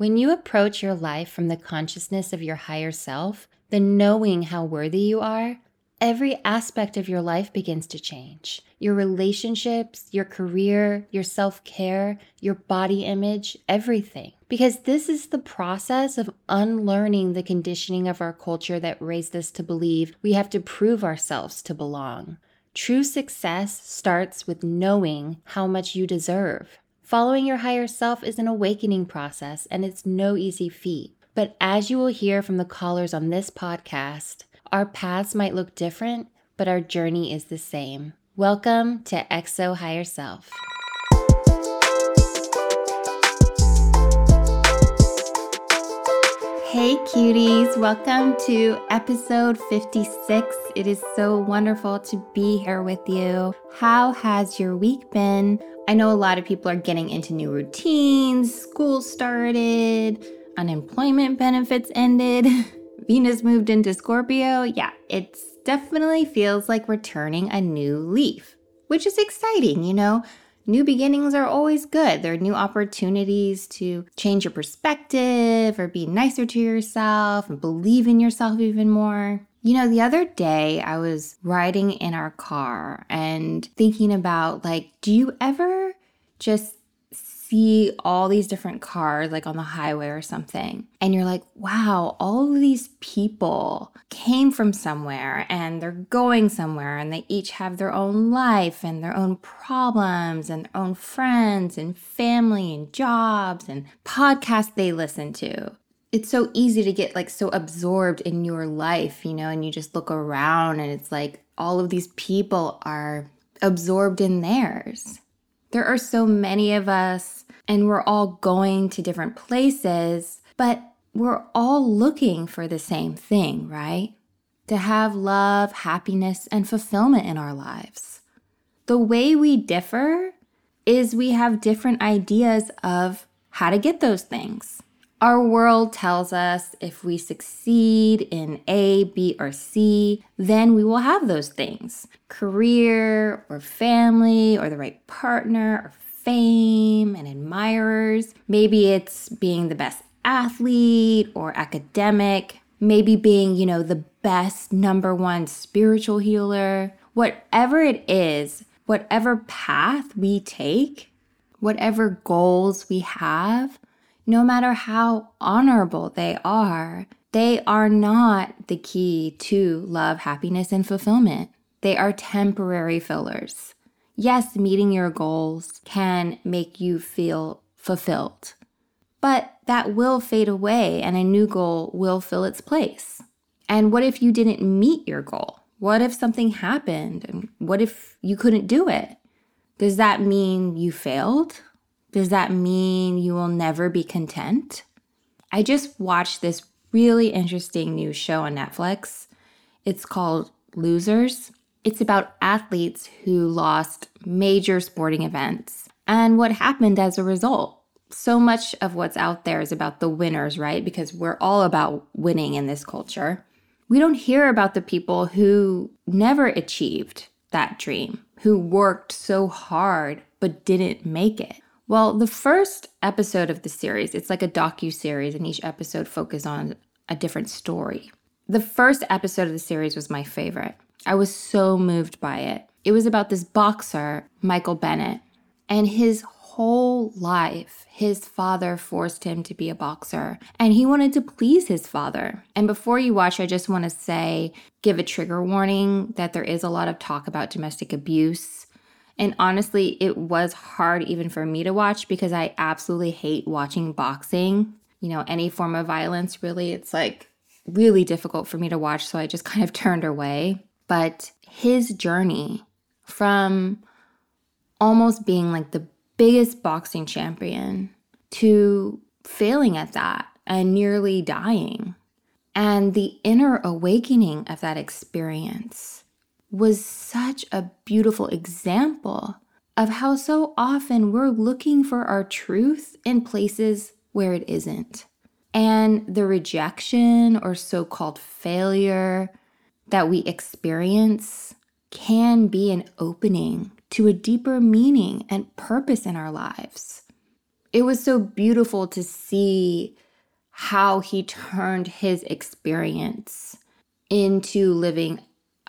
When you approach your life from the consciousness of your higher self, the knowing how worthy you are, every aspect of your life begins to change. Your relationships, your career, your self care, your body image, everything. Because this is the process of unlearning the conditioning of our culture that raised us to believe we have to prove ourselves to belong. True success starts with knowing how much you deserve. Following your higher self is an awakening process and it's no easy feat. But as you will hear from the callers on this podcast, our paths might look different, but our journey is the same. Welcome to XO Higher Self. Hey, cuties, welcome to episode 56. It is so wonderful to be here with you. How has your week been? I know a lot of people are getting into new routines, school started, unemployment benefits ended, Venus moved into Scorpio. Yeah, it definitely feels like we're turning a new leaf, which is exciting, you know? New beginnings are always good. There are new opportunities to change your perspective or be nicer to yourself and believe in yourself even more. You know, the other day I was riding in our car and thinking about like, do you ever just see all these different cars like on the highway or something and you're like wow all of these people came from somewhere and they're going somewhere and they each have their own life and their own problems and their own friends and family and jobs and podcasts they listen to it's so easy to get like so absorbed in your life, you know, and you just look around and it's like all of these people are absorbed in theirs. There are so many of us, and we're all going to different places, but we're all looking for the same thing, right? To have love, happiness, and fulfillment in our lives. The way we differ is we have different ideas of how to get those things. Our world tells us if we succeed in A, B, or C, then we will have those things career, or family, or the right partner, or fame and admirers. Maybe it's being the best athlete or academic. Maybe being, you know, the best number one spiritual healer. Whatever it is, whatever path we take, whatever goals we have, no matter how honorable they are, they are not the key to love, happiness, and fulfillment. They are temporary fillers. Yes, meeting your goals can make you feel fulfilled, but that will fade away and a new goal will fill its place. And what if you didn't meet your goal? What if something happened? And what if you couldn't do it? Does that mean you failed? Does that mean you will never be content? I just watched this really interesting new show on Netflix. It's called Losers. It's about athletes who lost major sporting events and what happened as a result. So much of what's out there is about the winners, right? Because we're all about winning in this culture. We don't hear about the people who never achieved that dream, who worked so hard but didn't make it. Well, the first episode of the series, it's like a docu series, and each episode focuses on a different story. The first episode of the series was my favorite. I was so moved by it. It was about this boxer, Michael Bennett, and his whole life, his father forced him to be a boxer, and he wanted to please his father. And before you watch, I just want to say give a trigger warning that there is a lot of talk about domestic abuse and honestly, it was hard even for me to watch because I absolutely hate watching boxing. You know, any form of violence, really, it's like really difficult for me to watch. So I just kind of turned away. But his journey from almost being like the biggest boxing champion to failing at that and nearly dying. And the inner awakening of that experience was such a beautiful example of how so often we're looking for our truth in places where it isn't. And the rejection or so called failure that we experience can be an opening to a deeper meaning and purpose in our lives. It was so beautiful to see how he turned his experience into living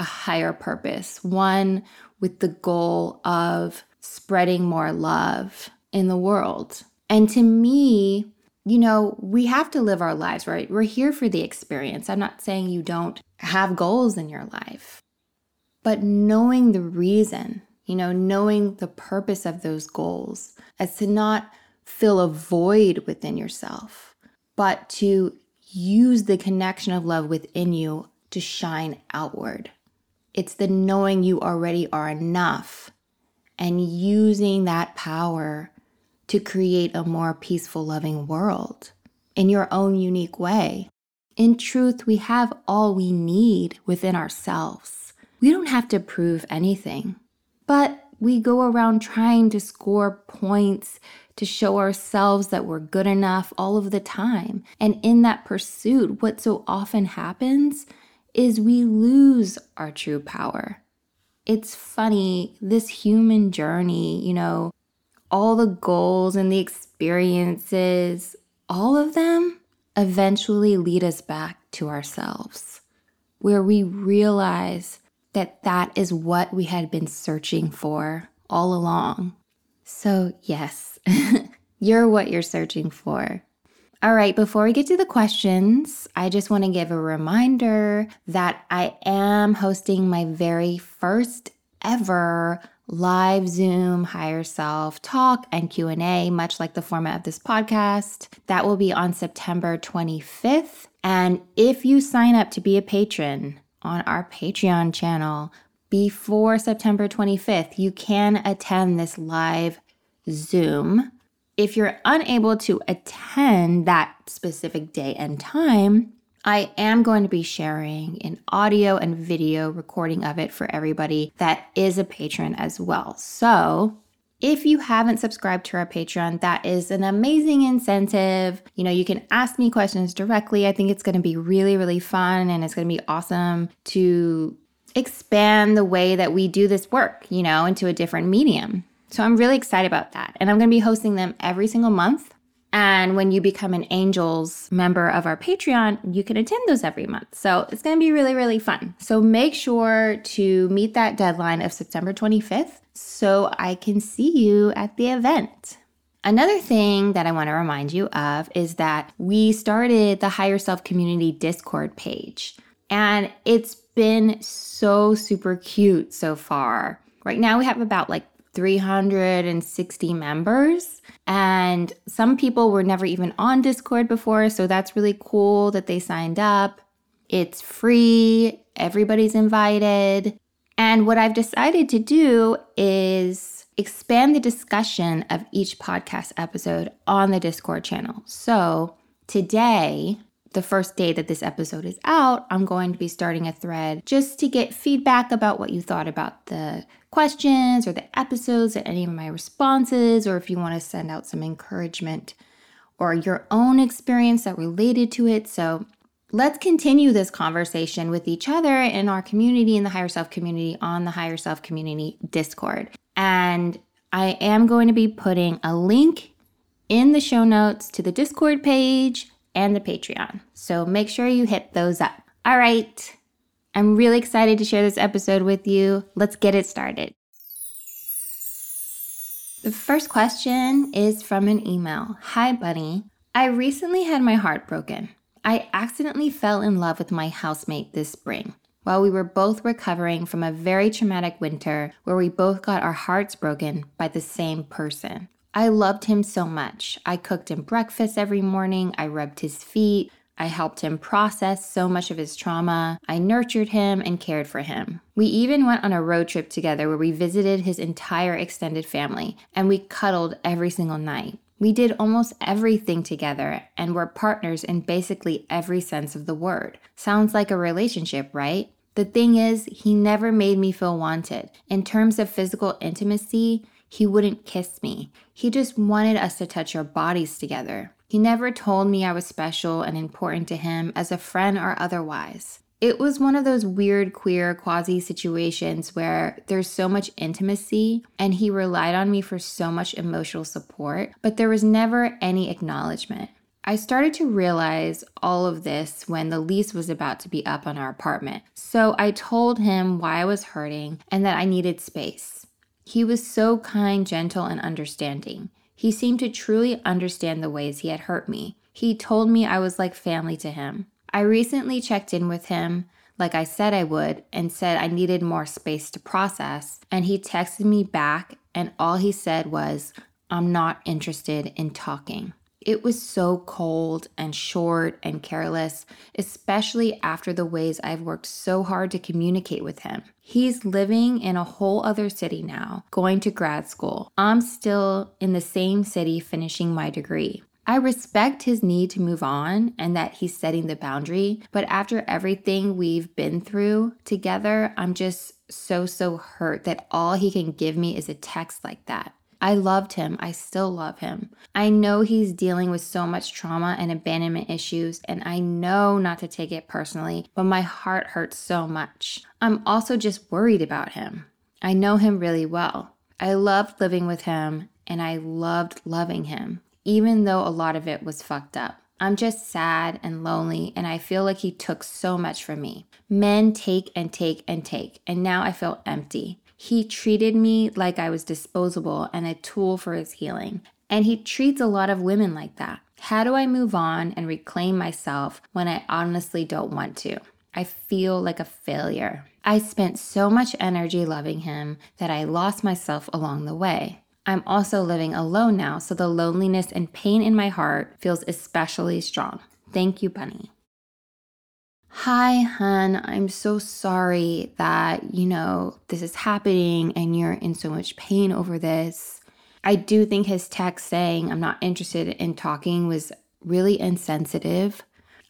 a higher purpose, one with the goal of spreading more love in the world. And to me, you know, we have to live our lives, right? We're here for the experience. I'm not saying you don't have goals in your life, but knowing the reason, you know, knowing the purpose of those goals as to not fill a void within yourself, but to use the connection of love within you to shine outward. It's the knowing you already are enough and using that power to create a more peaceful, loving world in your own unique way. In truth, we have all we need within ourselves. We don't have to prove anything, but we go around trying to score points to show ourselves that we're good enough all of the time. And in that pursuit, what so often happens is we lose our true power. It's funny, this human journey, you know, all the goals and the experiences, all of them eventually lead us back to ourselves, where we realize that that is what we had been searching for all along. So, yes, you're what you're searching for. All right, before we get to the questions, I just want to give a reminder that I am hosting my very first ever live Zoom higher self talk and Q&A much like the format of this podcast. That will be on September 25th. And if you sign up to be a patron on our Patreon channel before September 25th, you can attend this live Zoom. If you're unable to attend that specific day and time, I am going to be sharing an audio and video recording of it for everybody that is a patron as well. So, if you haven't subscribed to our Patreon, that is an amazing incentive. You know, you can ask me questions directly. I think it's going to be really, really fun and it's going to be awesome to expand the way that we do this work, you know, into a different medium. So I'm really excited about that. And I'm going to be hosting them every single month. And when you become an Angels member of our Patreon, you can attend those every month. So it's going to be really, really fun. So make sure to meet that deadline of September 25th so I can see you at the event. Another thing that I want to remind you of is that we started the Higher Self Community Discord page, and it's been so super cute so far. Right now, we have about like 360 members. And some people were never even on Discord before. So that's really cool that they signed up. It's free, everybody's invited. And what I've decided to do is expand the discussion of each podcast episode on the Discord channel. So today, the first day that this episode is out, I'm going to be starting a thread just to get feedback about what you thought about the questions or the episodes or any of my responses, or if you want to send out some encouragement or your own experience that related to it. So let's continue this conversation with each other in our community, in the Higher Self community, on the Higher Self community Discord. And I am going to be putting a link in the show notes to the Discord page and the Patreon. So make sure you hit those up. All right. I'm really excited to share this episode with you. Let's get it started. The first question is from an email Hi, Bunny. I recently had my heart broken. I accidentally fell in love with my housemate this spring while we were both recovering from a very traumatic winter where we both got our hearts broken by the same person. I loved him so much. I cooked him breakfast every morning, I rubbed his feet, I helped him process so much of his trauma. I nurtured him and cared for him. We even went on a road trip together where we visited his entire extended family and we cuddled every single night. We did almost everything together and were partners in basically every sense of the word. Sounds like a relationship, right? The thing is, he never made me feel wanted. In terms of physical intimacy, he wouldn't kiss me. He just wanted us to touch our bodies together. He never told me I was special and important to him as a friend or otherwise. It was one of those weird queer quasi situations where there's so much intimacy and he relied on me for so much emotional support, but there was never any acknowledgement. I started to realize all of this when the lease was about to be up on our apartment. So I told him why I was hurting and that I needed space. He was so kind, gentle, and understanding. He seemed to truly understand the ways he had hurt me. He told me I was like family to him. I recently checked in with him, like I said I would, and said I needed more space to process. And he texted me back, and all he said was, I'm not interested in talking. It was so cold and short and careless, especially after the ways I've worked so hard to communicate with him. He's living in a whole other city now, going to grad school. I'm still in the same city finishing my degree. I respect his need to move on and that he's setting the boundary, but after everything we've been through together, I'm just so, so hurt that all he can give me is a text like that. I loved him. I still love him. I know he's dealing with so much trauma and abandonment issues, and I know not to take it personally, but my heart hurts so much. I'm also just worried about him. I know him really well. I loved living with him, and I loved loving him, even though a lot of it was fucked up. I'm just sad and lonely, and I feel like he took so much from me. Men take and take and take, and now I feel empty. He treated me like I was disposable and a tool for his healing. And he treats a lot of women like that. How do I move on and reclaim myself when I honestly don't want to? I feel like a failure. I spent so much energy loving him that I lost myself along the way. I'm also living alone now, so the loneliness and pain in my heart feels especially strong. Thank you, Bunny. Hi, hun. I'm so sorry that, you know, this is happening and you're in so much pain over this. I do think his text saying, I'm not interested in talking, was really insensitive.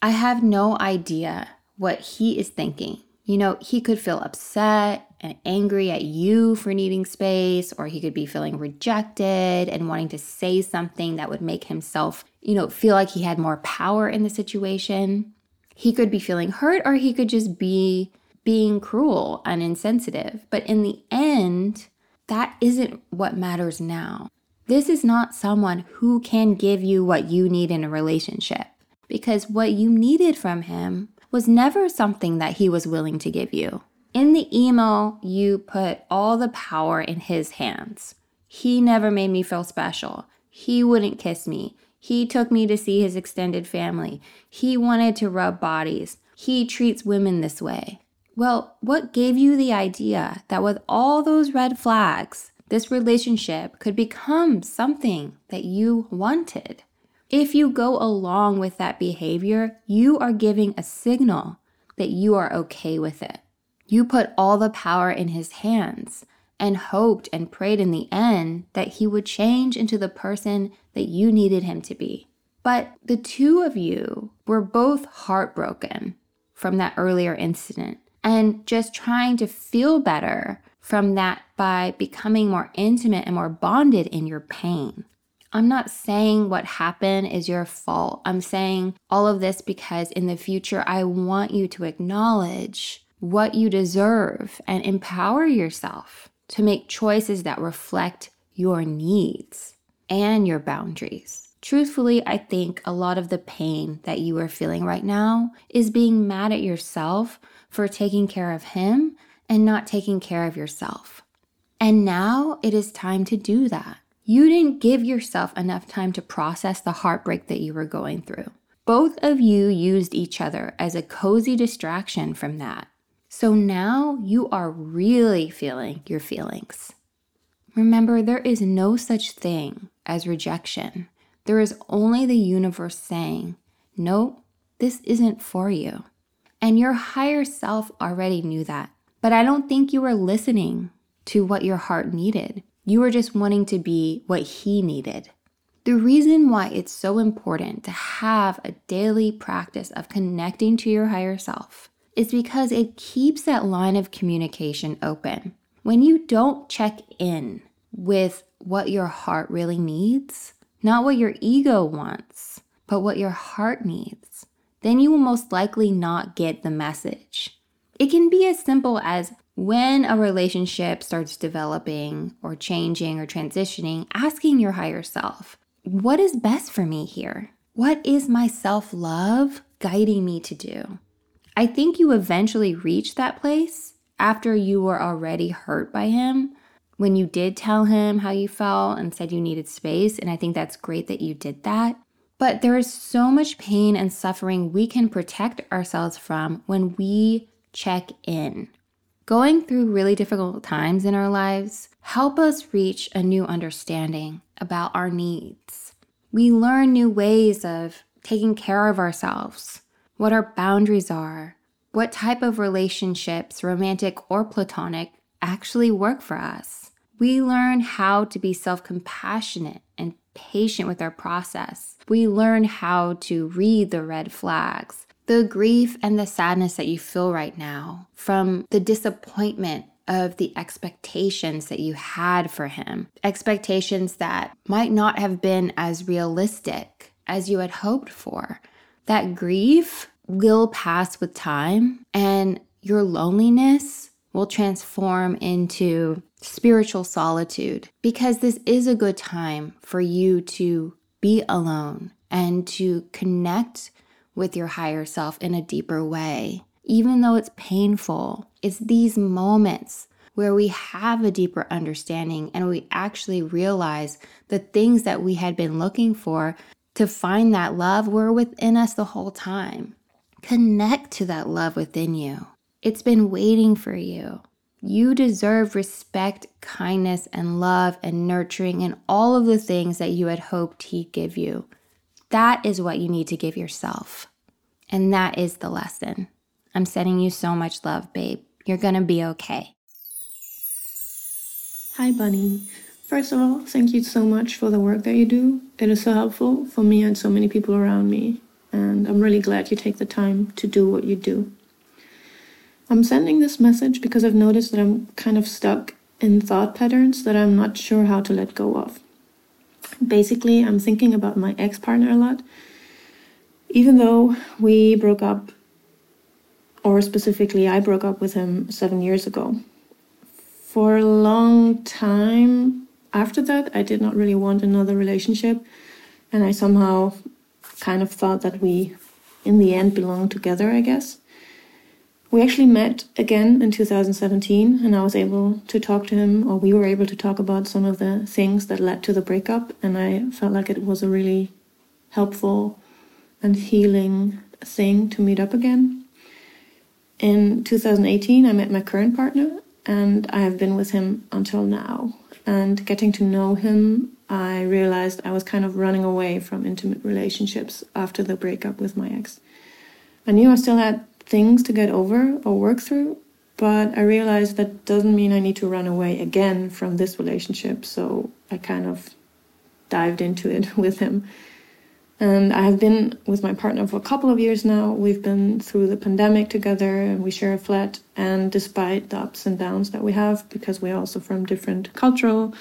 I have no idea what he is thinking. You know, he could feel upset and angry at you for needing space, or he could be feeling rejected and wanting to say something that would make himself, you know, feel like he had more power in the situation he could be feeling hurt or he could just be being cruel and insensitive. But in the end, that isn't what matters now. This is not someone who can give you what you need in a relationship because what you needed from him was never something that he was willing to give you. In the email, you put all the power in his hands. He never made me feel special. He wouldn't kiss me. He took me to see his extended family. He wanted to rub bodies. He treats women this way. Well, what gave you the idea that with all those red flags, this relationship could become something that you wanted? If you go along with that behavior, you are giving a signal that you are okay with it. You put all the power in his hands and hoped and prayed in the end that he would change into the person that you needed him to be. But the two of you were both heartbroken from that earlier incident and just trying to feel better from that by becoming more intimate and more bonded in your pain. I'm not saying what happened is your fault. I'm saying all of this because in the future, I want you to acknowledge what you deserve and empower yourself to make choices that reflect your needs and your boundaries. Truthfully, I think a lot of the pain that you are feeling right now is being mad at yourself for taking care of him and not taking care of yourself. And now it is time to do that. You didn't give yourself enough time to process the heartbreak that you were going through. Both of you used each other as a cozy distraction from that. So now you are really feeling your feelings. Remember, there is no such thing as rejection. There is only the universe saying, Nope, this isn't for you. And your higher self already knew that. But I don't think you were listening to what your heart needed. You were just wanting to be what he needed. The reason why it's so important to have a daily practice of connecting to your higher self is because it keeps that line of communication open. When you don't check in with what your heart really needs, not what your ego wants, but what your heart needs, then you will most likely not get the message. It can be as simple as when a relationship starts developing or changing or transitioning, asking your higher self, what is best for me here? What is my self love guiding me to do? I think you eventually reach that place after you were already hurt by him when you did tell him how you felt and said you needed space. And I think that's great that you did that. But there is so much pain and suffering we can protect ourselves from when we check in. Going through really difficult times in our lives help us reach a new understanding about our needs. We learn new ways of taking care of ourselves, what our boundaries are, what type of relationships, romantic or platonic, actually work for us. We learn how to be self compassionate and patient with our process. We learn how to read the red flags, the grief and the sadness that you feel right now from the disappointment of the expectations that you had for him, expectations that might not have been as realistic as you had hoped for. That grief will pass with time and your loneliness will transform into spiritual solitude because this is a good time for you to be alone and to connect with your higher self in a deeper way. Even though it's painful, it's these moments where we have a deeper understanding and we actually realize the things that we had been looking for to find that love were within us the whole time. Connect to that love within you. It's been waiting for you. You deserve respect, kindness, and love and nurturing and all of the things that you had hoped He'd give you. That is what you need to give yourself. And that is the lesson. I'm sending you so much love, babe. You're gonna be okay. Hi, Bunny. First of all, thank you so much for the work that you do. It is so helpful for me and so many people around me and I'm really glad you take the time to do what you do. I'm sending this message because I've noticed that I'm kind of stuck in thought patterns that I'm not sure how to let go of. Basically, I'm thinking about my ex partner a lot. Even though we broke up, or specifically, I broke up with him seven years ago. For a long time after that, I did not really want another relationship, and I somehow kind of thought that we, in the end, belonged together, I guess. We actually met again in 2017, and I was able to talk to him, or we were able to talk about some of the things that led to the breakup, and I felt like it was a really helpful and healing thing to meet up again. In 2018, I met my current partner, and I have been with him until now. And getting to know him I realized I was kind of running away from intimate relationships after the breakup with my ex. I knew I still had things to get over or work through, but I realized that doesn't mean I need to run away again from this relationship. So I kind of dived into it with him. And I have been with my partner for a couple of years now. We've been through the pandemic together and we share a flat. And despite the ups and downs that we have, because we're also from different cultural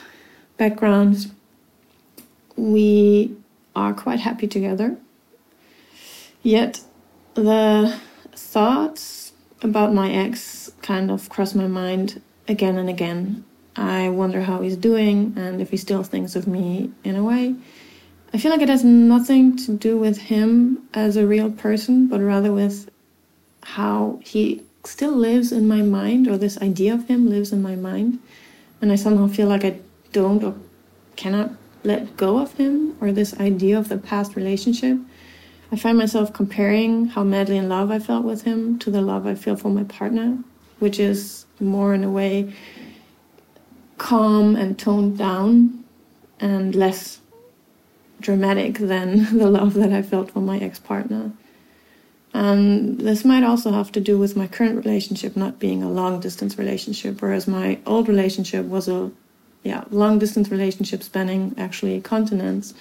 backgrounds, we are quite happy together. Yet the thoughts about my ex kind of cross my mind again and again. I wonder how he's doing and if he still thinks of me in a way. I feel like it has nothing to do with him as a real person, but rather with how he still lives in my mind, or this idea of him lives in my mind. And I somehow feel like I don't or cannot let go of him or this idea of the past relationship. I find myself comparing how madly in love I felt with him to the love I feel for my partner, which is more in a way calm and toned down and less dramatic than the love that I felt for my ex partner. And um, this might also have to do with my current relationship not being a long distance relationship, whereas my old relationship was a yeah, long distance relationship spanning actually continents.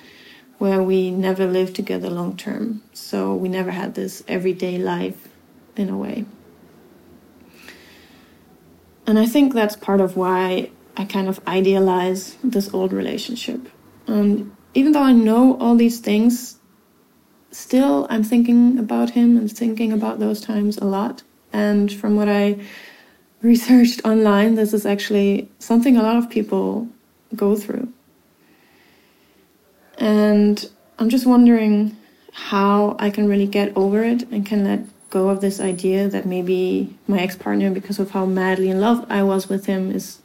where we never lived together long term. So we never had this everyday life in a way. And I think that's part of why I kind of idealize this old relationship. And even though I know all these things, still I'm thinking about him and thinking about those times a lot. And from what I researched online, this is actually something a lot of people go through. And I'm just wondering how I can really get over it and can let go of this idea that maybe my ex partner, because of how madly in love I was with him, is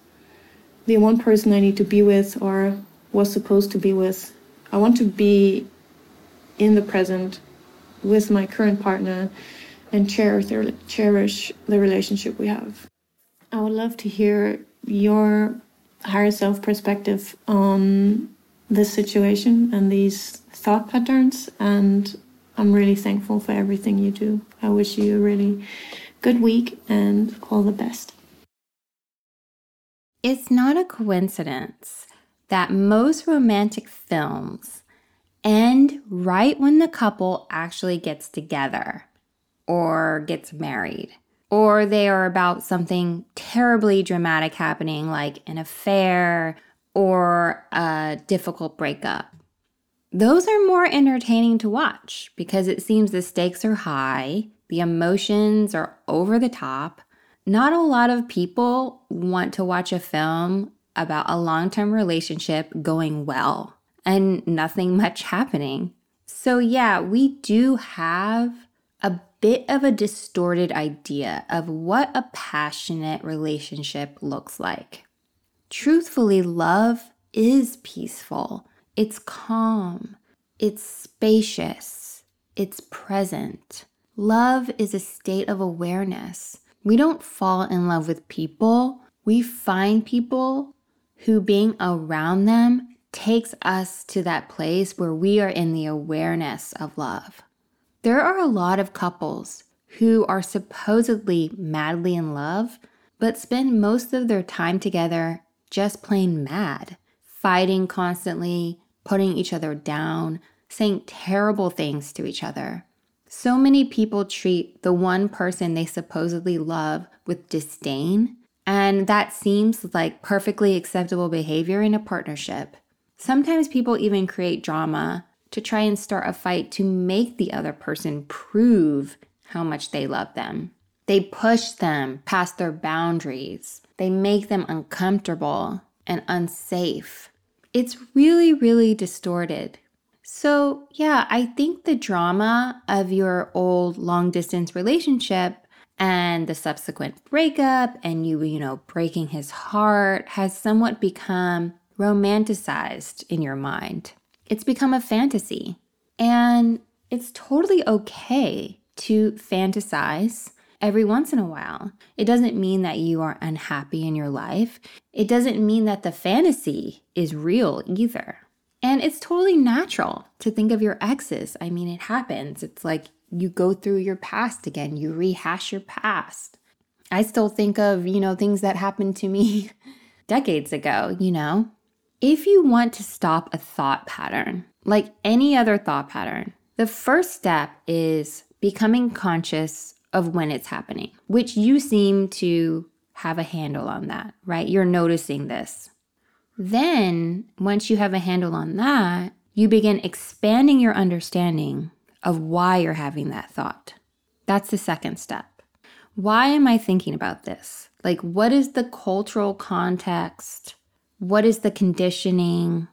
the one person I need to be with or was supposed to be with. I want to be in the present with my current partner and cherish the, cherish the relationship we have. I would love to hear your higher self perspective on this situation and these thought patterns and I'm really thankful for everything you do. I wish you a really good week and all the best. It's not a coincidence that most romantic films end right when the couple actually gets together or gets married, or they are about something terribly dramatic happening, like an affair or a difficult breakup. Those are more entertaining to watch because it seems the stakes are high, the emotions are over the top. Not a lot of people want to watch a film about a long term relationship going well and nothing much happening. So, yeah, we do have a bit of a distorted idea of what a passionate relationship looks like. Truthfully, love is peaceful. It's calm, it's spacious, it's present. Love is a state of awareness. We don't fall in love with people, we find people who being around them takes us to that place where we are in the awareness of love. There are a lot of couples who are supposedly madly in love, but spend most of their time together just plain mad, fighting constantly, putting each other down, saying terrible things to each other. So many people treat the one person they supposedly love with disdain, and that seems like perfectly acceptable behavior in a partnership. Sometimes people even create drama to try and start a fight to make the other person prove how much they love them. They push them past their boundaries. They make them uncomfortable and unsafe it's really, really distorted. So, yeah, I think the drama of your old long distance relationship and the subsequent breakup and you, you know, breaking his heart has somewhat become romanticized in your mind. It's become a fantasy. And it's totally okay to fantasize every once in a while. It doesn't mean that you are unhappy in your life. It doesn't mean that the fantasy is real either. And it's totally natural to think of your exes. I mean, it happens. It's like you go through your past again, you rehash your past. I still think of, you know, things that happened to me decades ago, you know? If you want to stop a thought pattern, like any other thought pattern, the first step is becoming conscious of when it's happening, which you seem to have a handle on that, right? You're noticing this. Then, once you have a handle on that, you begin expanding your understanding of why you're having that thought. That's the second step. Why am I thinking about this? Like, what is the cultural context? What is the conditioning?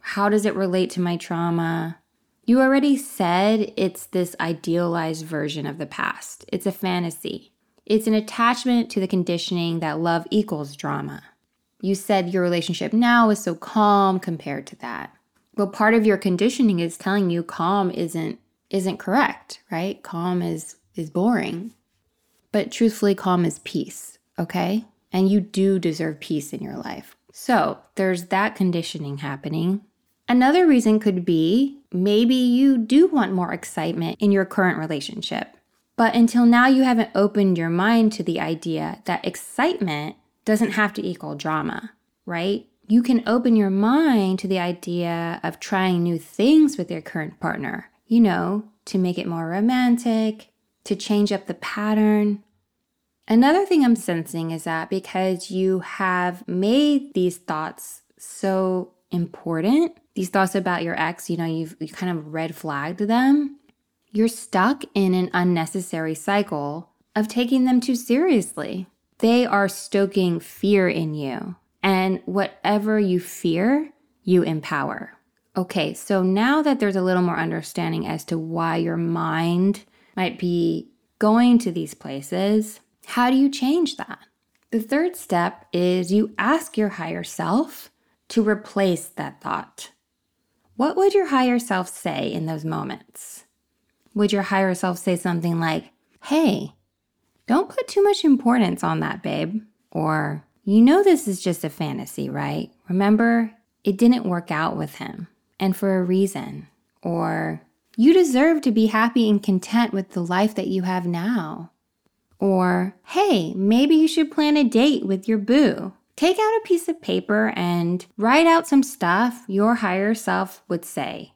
How does it relate to my trauma? You already said it's this idealized version of the past. It's a fantasy. It's an attachment to the conditioning that love equals drama. You said your relationship now is so calm compared to that. Well, part of your conditioning is telling you calm isn't isn't correct, right? Calm is is boring. But truthfully, calm is peace, okay? And you do deserve peace in your life. So there's that conditioning happening. Another reason could be maybe you do want more excitement in your current relationship. But until now, you haven't opened your mind to the idea that excitement doesn't have to equal drama, right? you can open your mind to the idea of trying new things with your current partner, you know, to make it more romantic, to change up the pattern. Another thing I'm sensing is that because you have made these thoughts so important, these thoughts about your ex, you know, you've you kind of red flagged them, you're stuck in an unnecessary cycle of taking them too seriously. They are stoking fear in you. And whatever you fear, you empower. Okay, so now that there's a little more understanding as to why your mind might be going to these places, how do you change that? The third step is you ask your higher self to replace that thought. What would your higher self say in those moments? Would your higher self say something like, Hey, don't put too much importance on that, babe? Or, You know, this is just a fantasy, right? Remember, it didn't work out with him, and for a reason. Or, You deserve to be happy and content with the life that you have now. Or, Hey, maybe you should plan a date with your boo. Take out a piece of paper and write out some stuff your higher self would say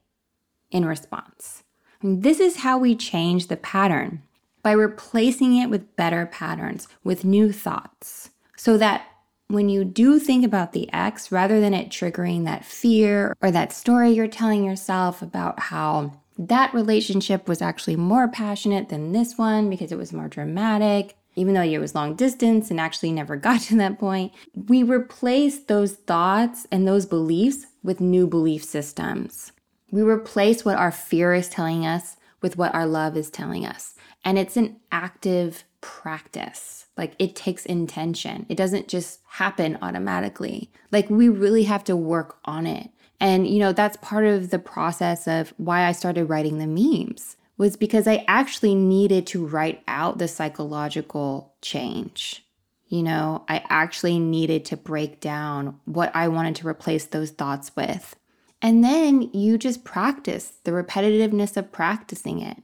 in response. And this is how we change the pattern by replacing it with better patterns, with new thoughts, so that when you do think about the ex, rather than it triggering that fear or that story you're telling yourself about how that relationship was actually more passionate than this one because it was more dramatic, even though it was long distance and actually never got to that point, we replace those thoughts and those beliefs with new belief systems. We replace what our fear is telling us with what our love is telling us. And it's an active practice. Like it takes intention. It doesn't just happen automatically. Like we really have to work on it. And, you know, that's part of the process of why I started writing the memes was because I actually needed to write out the psychological change. You know, I actually needed to break down what I wanted to replace those thoughts with. And then you just practice the repetitiveness of practicing it.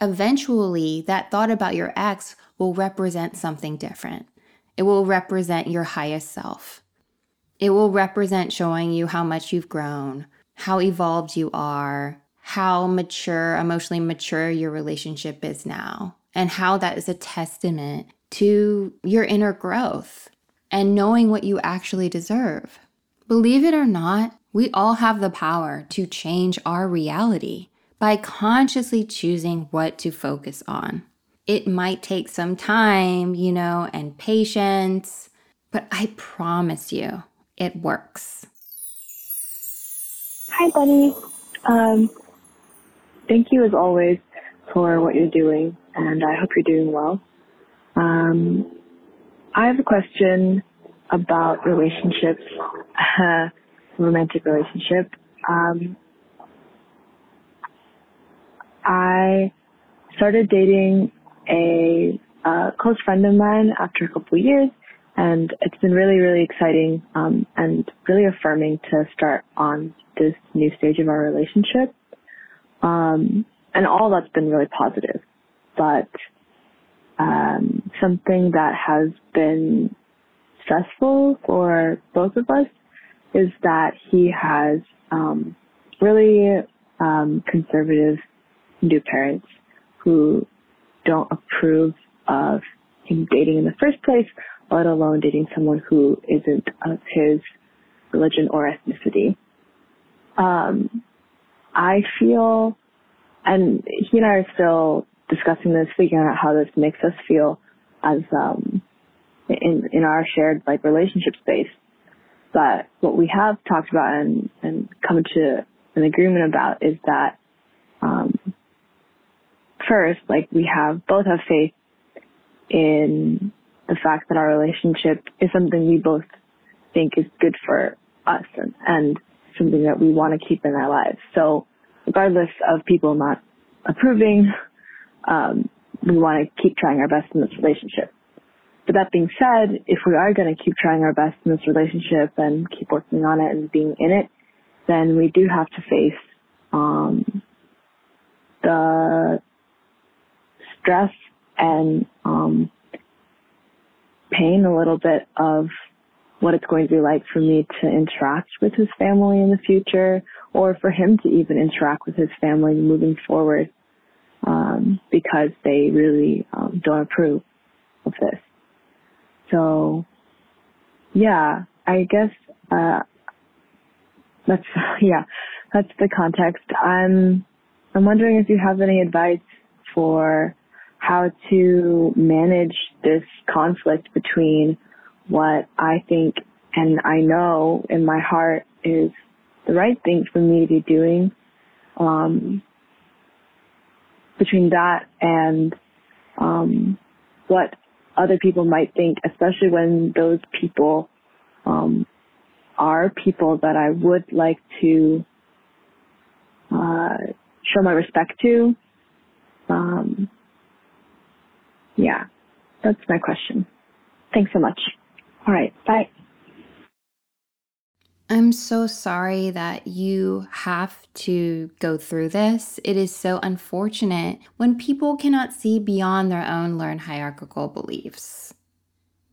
Eventually, that thought about your ex will represent something different. It will represent your highest self. It will represent showing you how much you've grown, how evolved you are, how mature, emotionally mature your relationship is now, and how that is a testament to your inner growth and knowing what you actually deserve. Believe it or not, we all have the power to change our reality by consciously choosing what to focus on. It might take some time, you know, and patience, but I promise you, it works. Hi, buddy. Um, thank you as always for what you're doing, and I hope you're doing well. Um, I have a question about relationships, romantic relationship. Um, I started dating a uh, close friend of mine after a couple of years, and it's been really, really exciting um, and really affirming to start on this new stage of our relationship. Um, and all that's been really positive. But um, something that has been stressful for both of us is that he has um, really um, conservative Hindu parents who don't approve of him dating in the first place, let alone dating someone who isn't of his religion or ethnicity. Um, I feel, and he and I are still discussing this, figuring out how this makes us feel as um, in in our shared like relationship space. But what we have talked about and and come to an agreement about is that um, first, like we have both have faith in the fact that our relationship is something we both think is good for us and, and something that we want to keep in our lives. So regardless of people not approving, um, we want to keep trying our best in this relationship. But that being said, if we are going to keep trying our best in this relationship and keep working on it and being in it, then we do have to face um, the stress and um, pain a little bit of what it's going to be like for me to interact with his family in the future or for him to even interact with his family moving forward um, because they really um, don't approve of this. So, yeah, I guess uh, that's yeah, that's the context. I'm I'm wondering if you have any advice for how to manage this conflict between what I think and I know in my heart is the right thing for me to be doing um, between that and um, what other people might think, especially when those people um, are people that I would like to uh, show my respect to. Um, yeah, that's my question. Thanks so much. All right, bye. I'm so sorry that you have to go through this. It is so unfortunate when people cannot see beyond their own learned hierarchical beliefs.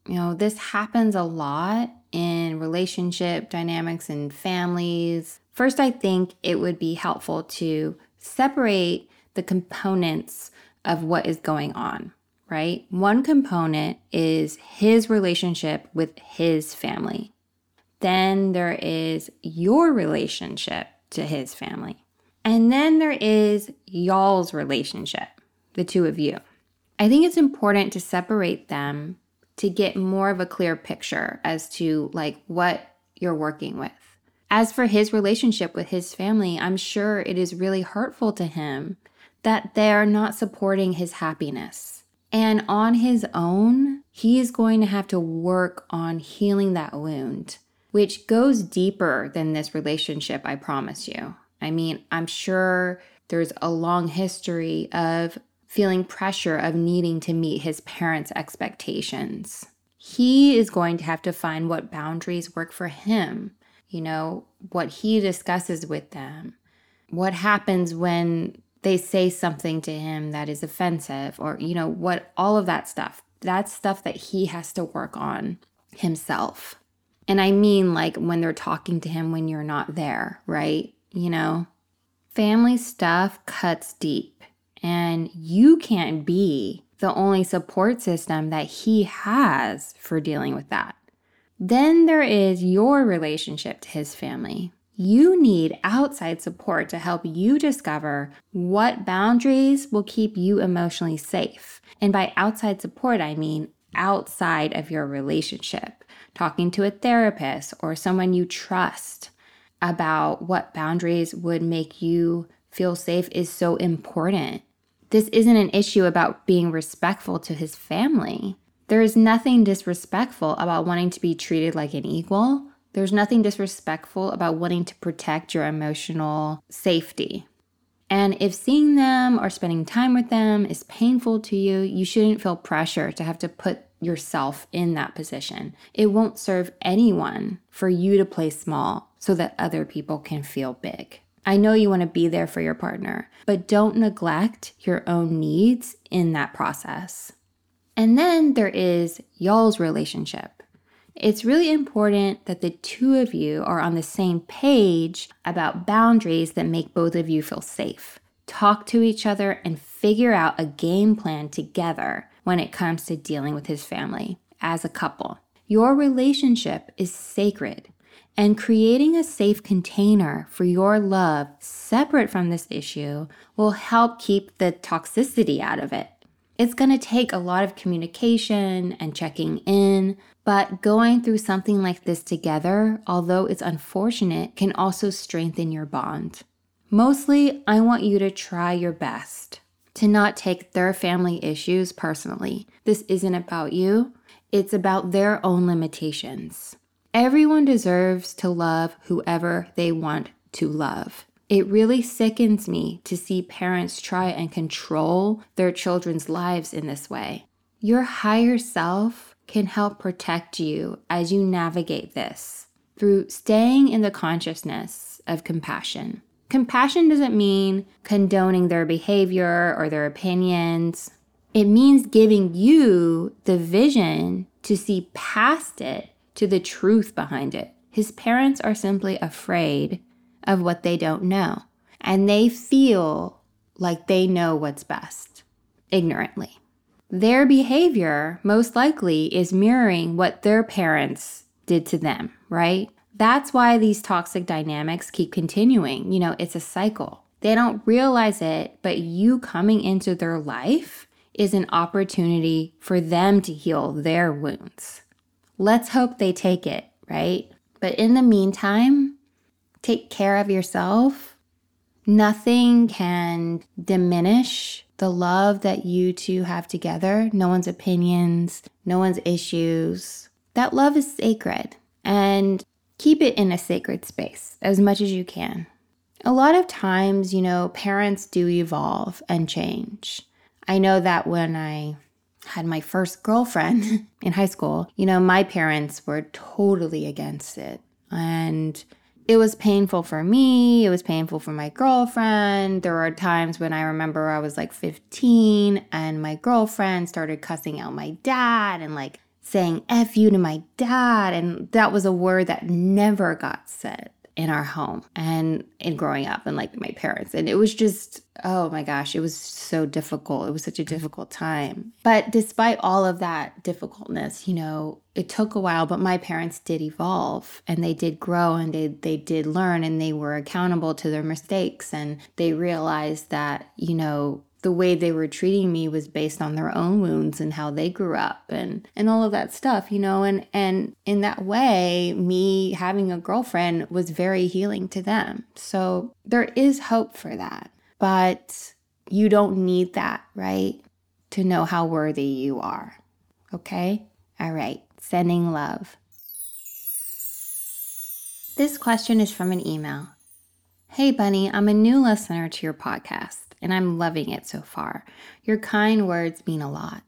You know, this happens a lot in relationship dynamics and families. First, I think it would be helpful to separate the components of what is going on, right? One component is his relationship with his family. Then there is your relationship to his family. And then there is y'all's relationship, the two of you. I think it's important to separate them to get more of a clear picture as to like what you're working with. As for his relationship with his family, I'm sure it is really hurtful to him that they're not supporting his happiness. And on his own, he is going to have to work on healing that wound which goes deeper than this relationship, I promise you. I mean, I'm sure there's a long history of feeling pressure of needing to meet his parents' expectations. He is going to have to find what boundaries work for him, you know, what he discusses with them, what happens when they say something to him that is offensive, or, you know, what all of that stuff. That's stuff that he has to work on himself. And I mean, like when they're talking to him when you're not there, right? You know, family stuff cuts deep, and you can't be the only support system that he has for dealing with that. Then there is your relationship to his family. You need outside support to help you discover what boundaries will keep you emotionally safe. And by outside support, I mean outside of your relationship talking to a therapist or someone you trust about what boundaries would make you feel safe is so important. This isn't an issue about being respectful to his family. There is nothing disrespectful about wanting to be treated like an equal. There's nothing disrespectful about wanting to protect your emotional safety. And if seeing them or spending time with them is painful to you, you shouldn't feel pressure to have to put yourself in that position. It won't serve anyone for you to play small so that other people can feel big. I know you want to be there for your partner, but don't neglect your own needs in that process. And then there is y'all's relationship. It's really important that the two of you are on the same page about boundaries that make both of you feel safe. Talk to each other and figure out a game plan together when it comes to dealing with his family as a couple. Your relationship is sacred, and creating a safe container for your love separate from this issue will help keep the toxicity out of it. It's going to take a lot of communication and checking in, but going through something like this together, although it's unfortunate, can also strengthen your bond. Mostly, I want you to try your best to not take their family issues personally. This isn't about you, it's about their own limitations. Everyone deserves to love whoever they want to love. It really sickens me to see parents try and control their children's lives in this way. Your higher self can help protect you as you navigate this through staying in the consciousness of compassion. Compassion doesn't mean condoning their behavior or their opinions. It means giving you the vision to see past it to the truth behind it. His parents are simply afraid of what they don't know, and they feel like they know what's best ignorantly. Their behavior most likely is mirroring what their parents did to them, right? That's why these toxic dynamics keep continuing. You know, it's a cycle. They don't realize it, but you coming into their life is an opportunity for them to heal their wounds. Let's hope they take it, right? But in the meantime, take care of yourself. Nothing can diminish the love that you two have together. No one's opinions, no one's issues. That love is sacred and keep it in a sacred space as much as you can. A lot of times, you know, parents do evolve and change. I know that when I had my first girlfriend in high school, you know, my parents were totally against it. And it was painful for me. It was painful for my girlfriend. There were times when I remember I was like 15 and my girlfriend started cussing out my dad and like saying F you to my dad. And that was a word that never got said in our home and in growing up and like my parents. And it was just, oh my gosh, it was so difficult. It was such a difficult time. But despite all of that difficultness, you know, it took a while, but my parents did evolve and they did grow and they, they did learn and they were accountable to their mistakes and they realized that, you know, the way they were treating me was based on their own wounds and how they grew up and and all of that stuff you know and and in that way me having a girlfriend was very healing to them. So there is hope for that but you don't need that right to know how worthy you are okay? All right sending love. This question is from an email. Hey, Bunny, I'm a new listener to your podcast and I'm loving it so far. Your kind words mean a lot.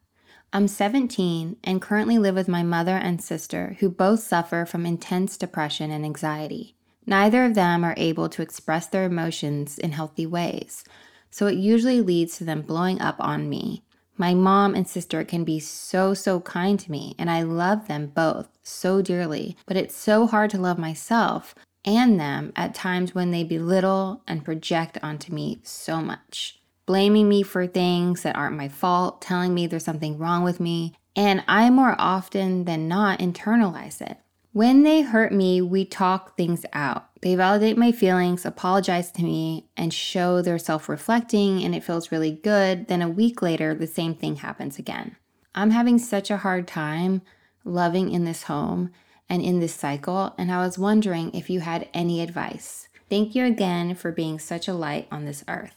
I'm 17 and currently live with my mother and sister, who both suffer from intense depression and anxiety. Neither of them are able to express their emotions in healthy ways, so it usually leads to them blowing up on me. My mom and sister can be so, so kind to me, and I love them both so dearly, but it's so hard to love myself and them at times when they belittle and project onto me so much, blaming me for things that aren't my fault, telling me there's something wrong with me, and I more often than not internalize it. When they hurt me, we talk things out. They validate my feelings, apologize to me, and show they're self reflecting, and it feels really good. Then a week later, the same thing happens again. I'm having such a hard time loving in this home and in this cycle, and I was wondering if you had any advice. Thank you again for being such a light on this earth.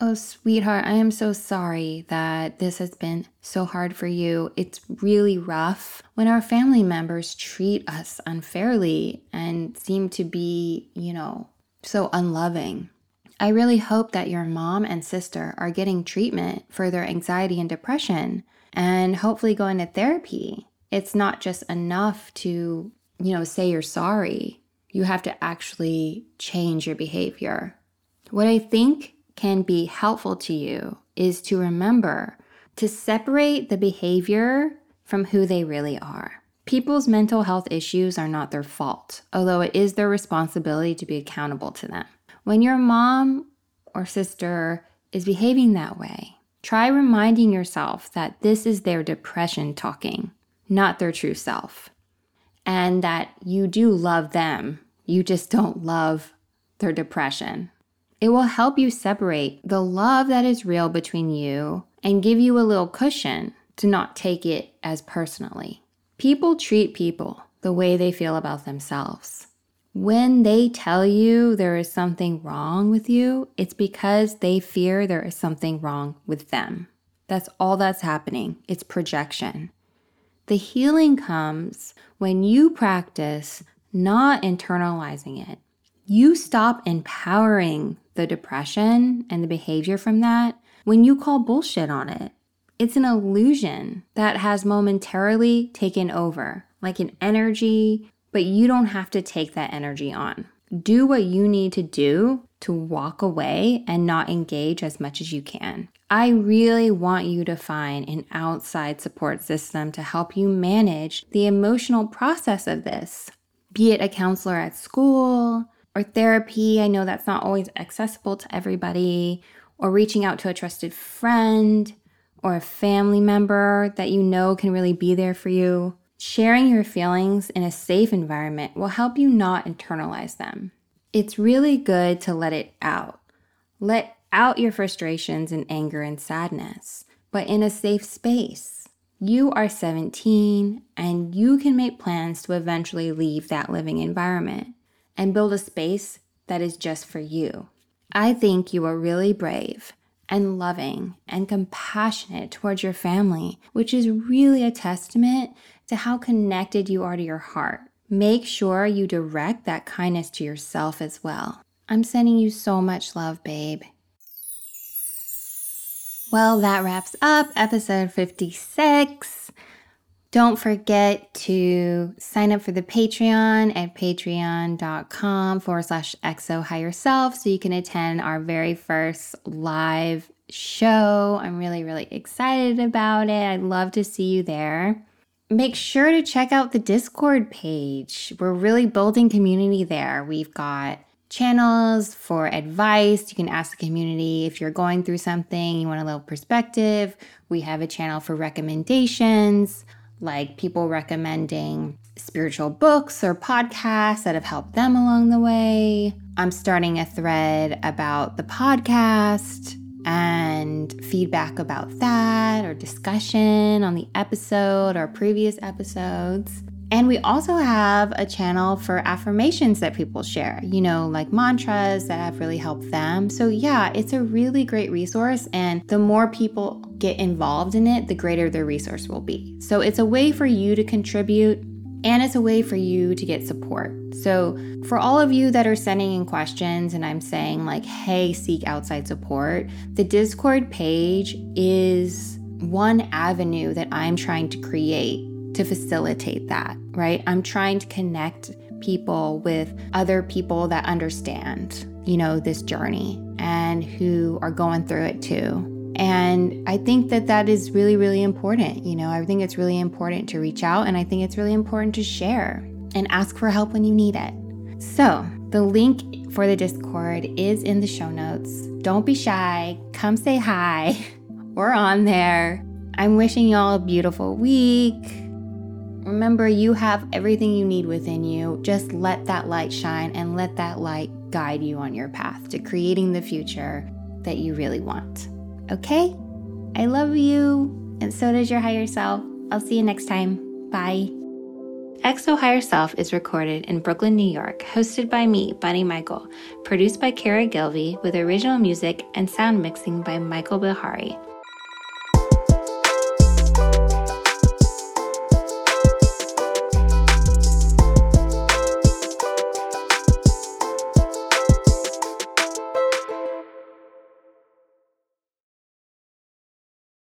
Oh, sweetheart, I am so sorry that this has been so hard for you. It's really rough when our family members treat us unfairly and seem to be, you know, so unloving. I really hope that your mom and sister are getting treatment for their anxiety and depression and hopefully going to therapy it's not just enough to, you know, say you're sorry. You have to actually change your behavior. What I think can be helpful to you is to remember to separate the behavior from who they really are. People's mental health issues are not their fault, although it is their responsibility to be accountable to them. When your mom or sister is behaving that way, try reminding yourself that this is their depression talking not their true self. And that you do love them, you just don't love their depression. It will help you separate the love that is real between you and give you a little cushion to not take it as personally. People treat people the way they feel about themselves. When they tell you there is something wrong with you, it's because they fear there is something wrong with them. That's all that's happening. It's projection. The healing comes when you practice not internalizing it. You stop empowering the depression and the behavior from that when you call bullshit on it. It's an illusion that has momentarily taken over, like an energy, but you don't have to take that energy on. Do what you need to do to walk away and not engage as much as you can. I really want you to find an outside support system to help you manage the emotional process of this, be it a counselor at school or therapy. I know that's not always accessible to everybody, or reaching out to a trusted friend or a family member that you know can really be there for you. Sharing your feelings in a safe environment will help you not internalize them. It's really good to let it out. Let out your frustrations and anger and sadness, but in a safe space. You are 17 and you can make plans to eventually leave that living environment and build a space that is just for you. I think you are really brave and loving and compassionate towards your family, which is really a testament to how connected you are to your heart. Make sure you direct that kindness to yourself as well. I'm sending you so much love, babe. Well, that wraps up episode 56. Don't forget to sign up for the Patreon at patreon.com forward slash xo higher self so you can attend our very first live show. I'm really, really excited about it. I'd love to see you there. Make sure to check out the Discord page. We're really building community there. We've got channels for advice. You can ask the community if you're going through something, you want a little perspective. We have a channel for recommendations, like people recommending spiritual books or podcasts that have helped them along the way. I'm starting a thread about the podcast and feedback about that or discussion on the episode or previous episodes. And we also have a channel for affirmations that people share, you know, like mantras that have really helped them. So, yeah, it's a really great resource. And the more people get involved in it, the greater the resource will be. So, it's a way for you to contribute and it's a way for you to get support. So, for all of you that are sending in questions and I'm saying, like, hey, seek outside support, the Discord page is one avenue that I'm trying to create to facilitate that, right? I'm trying to connect people with other people that understand, you know, this journey and who are going through it too. And I think that that is really, really important. You know, I think it's really important to reach out and I think it's really important to share and ask for help when you need it. So, the link for the Discord is in the show notes. Don't be shy, come say hi. We're on there. I'm wishing y'all a beautiful week. Remember, you have everything you need within you. Just let that light shine and let that light guide you on your path to creating the future that you really want. Okay? I love you, and so does your higher self. I'll see you next time. Bye. XO Higher Self is recorded in Brooklyn, New York, hosted by me, Bunny Michael, produced by Kara Gilvey, with original music and sound mixing by Michael Bihari.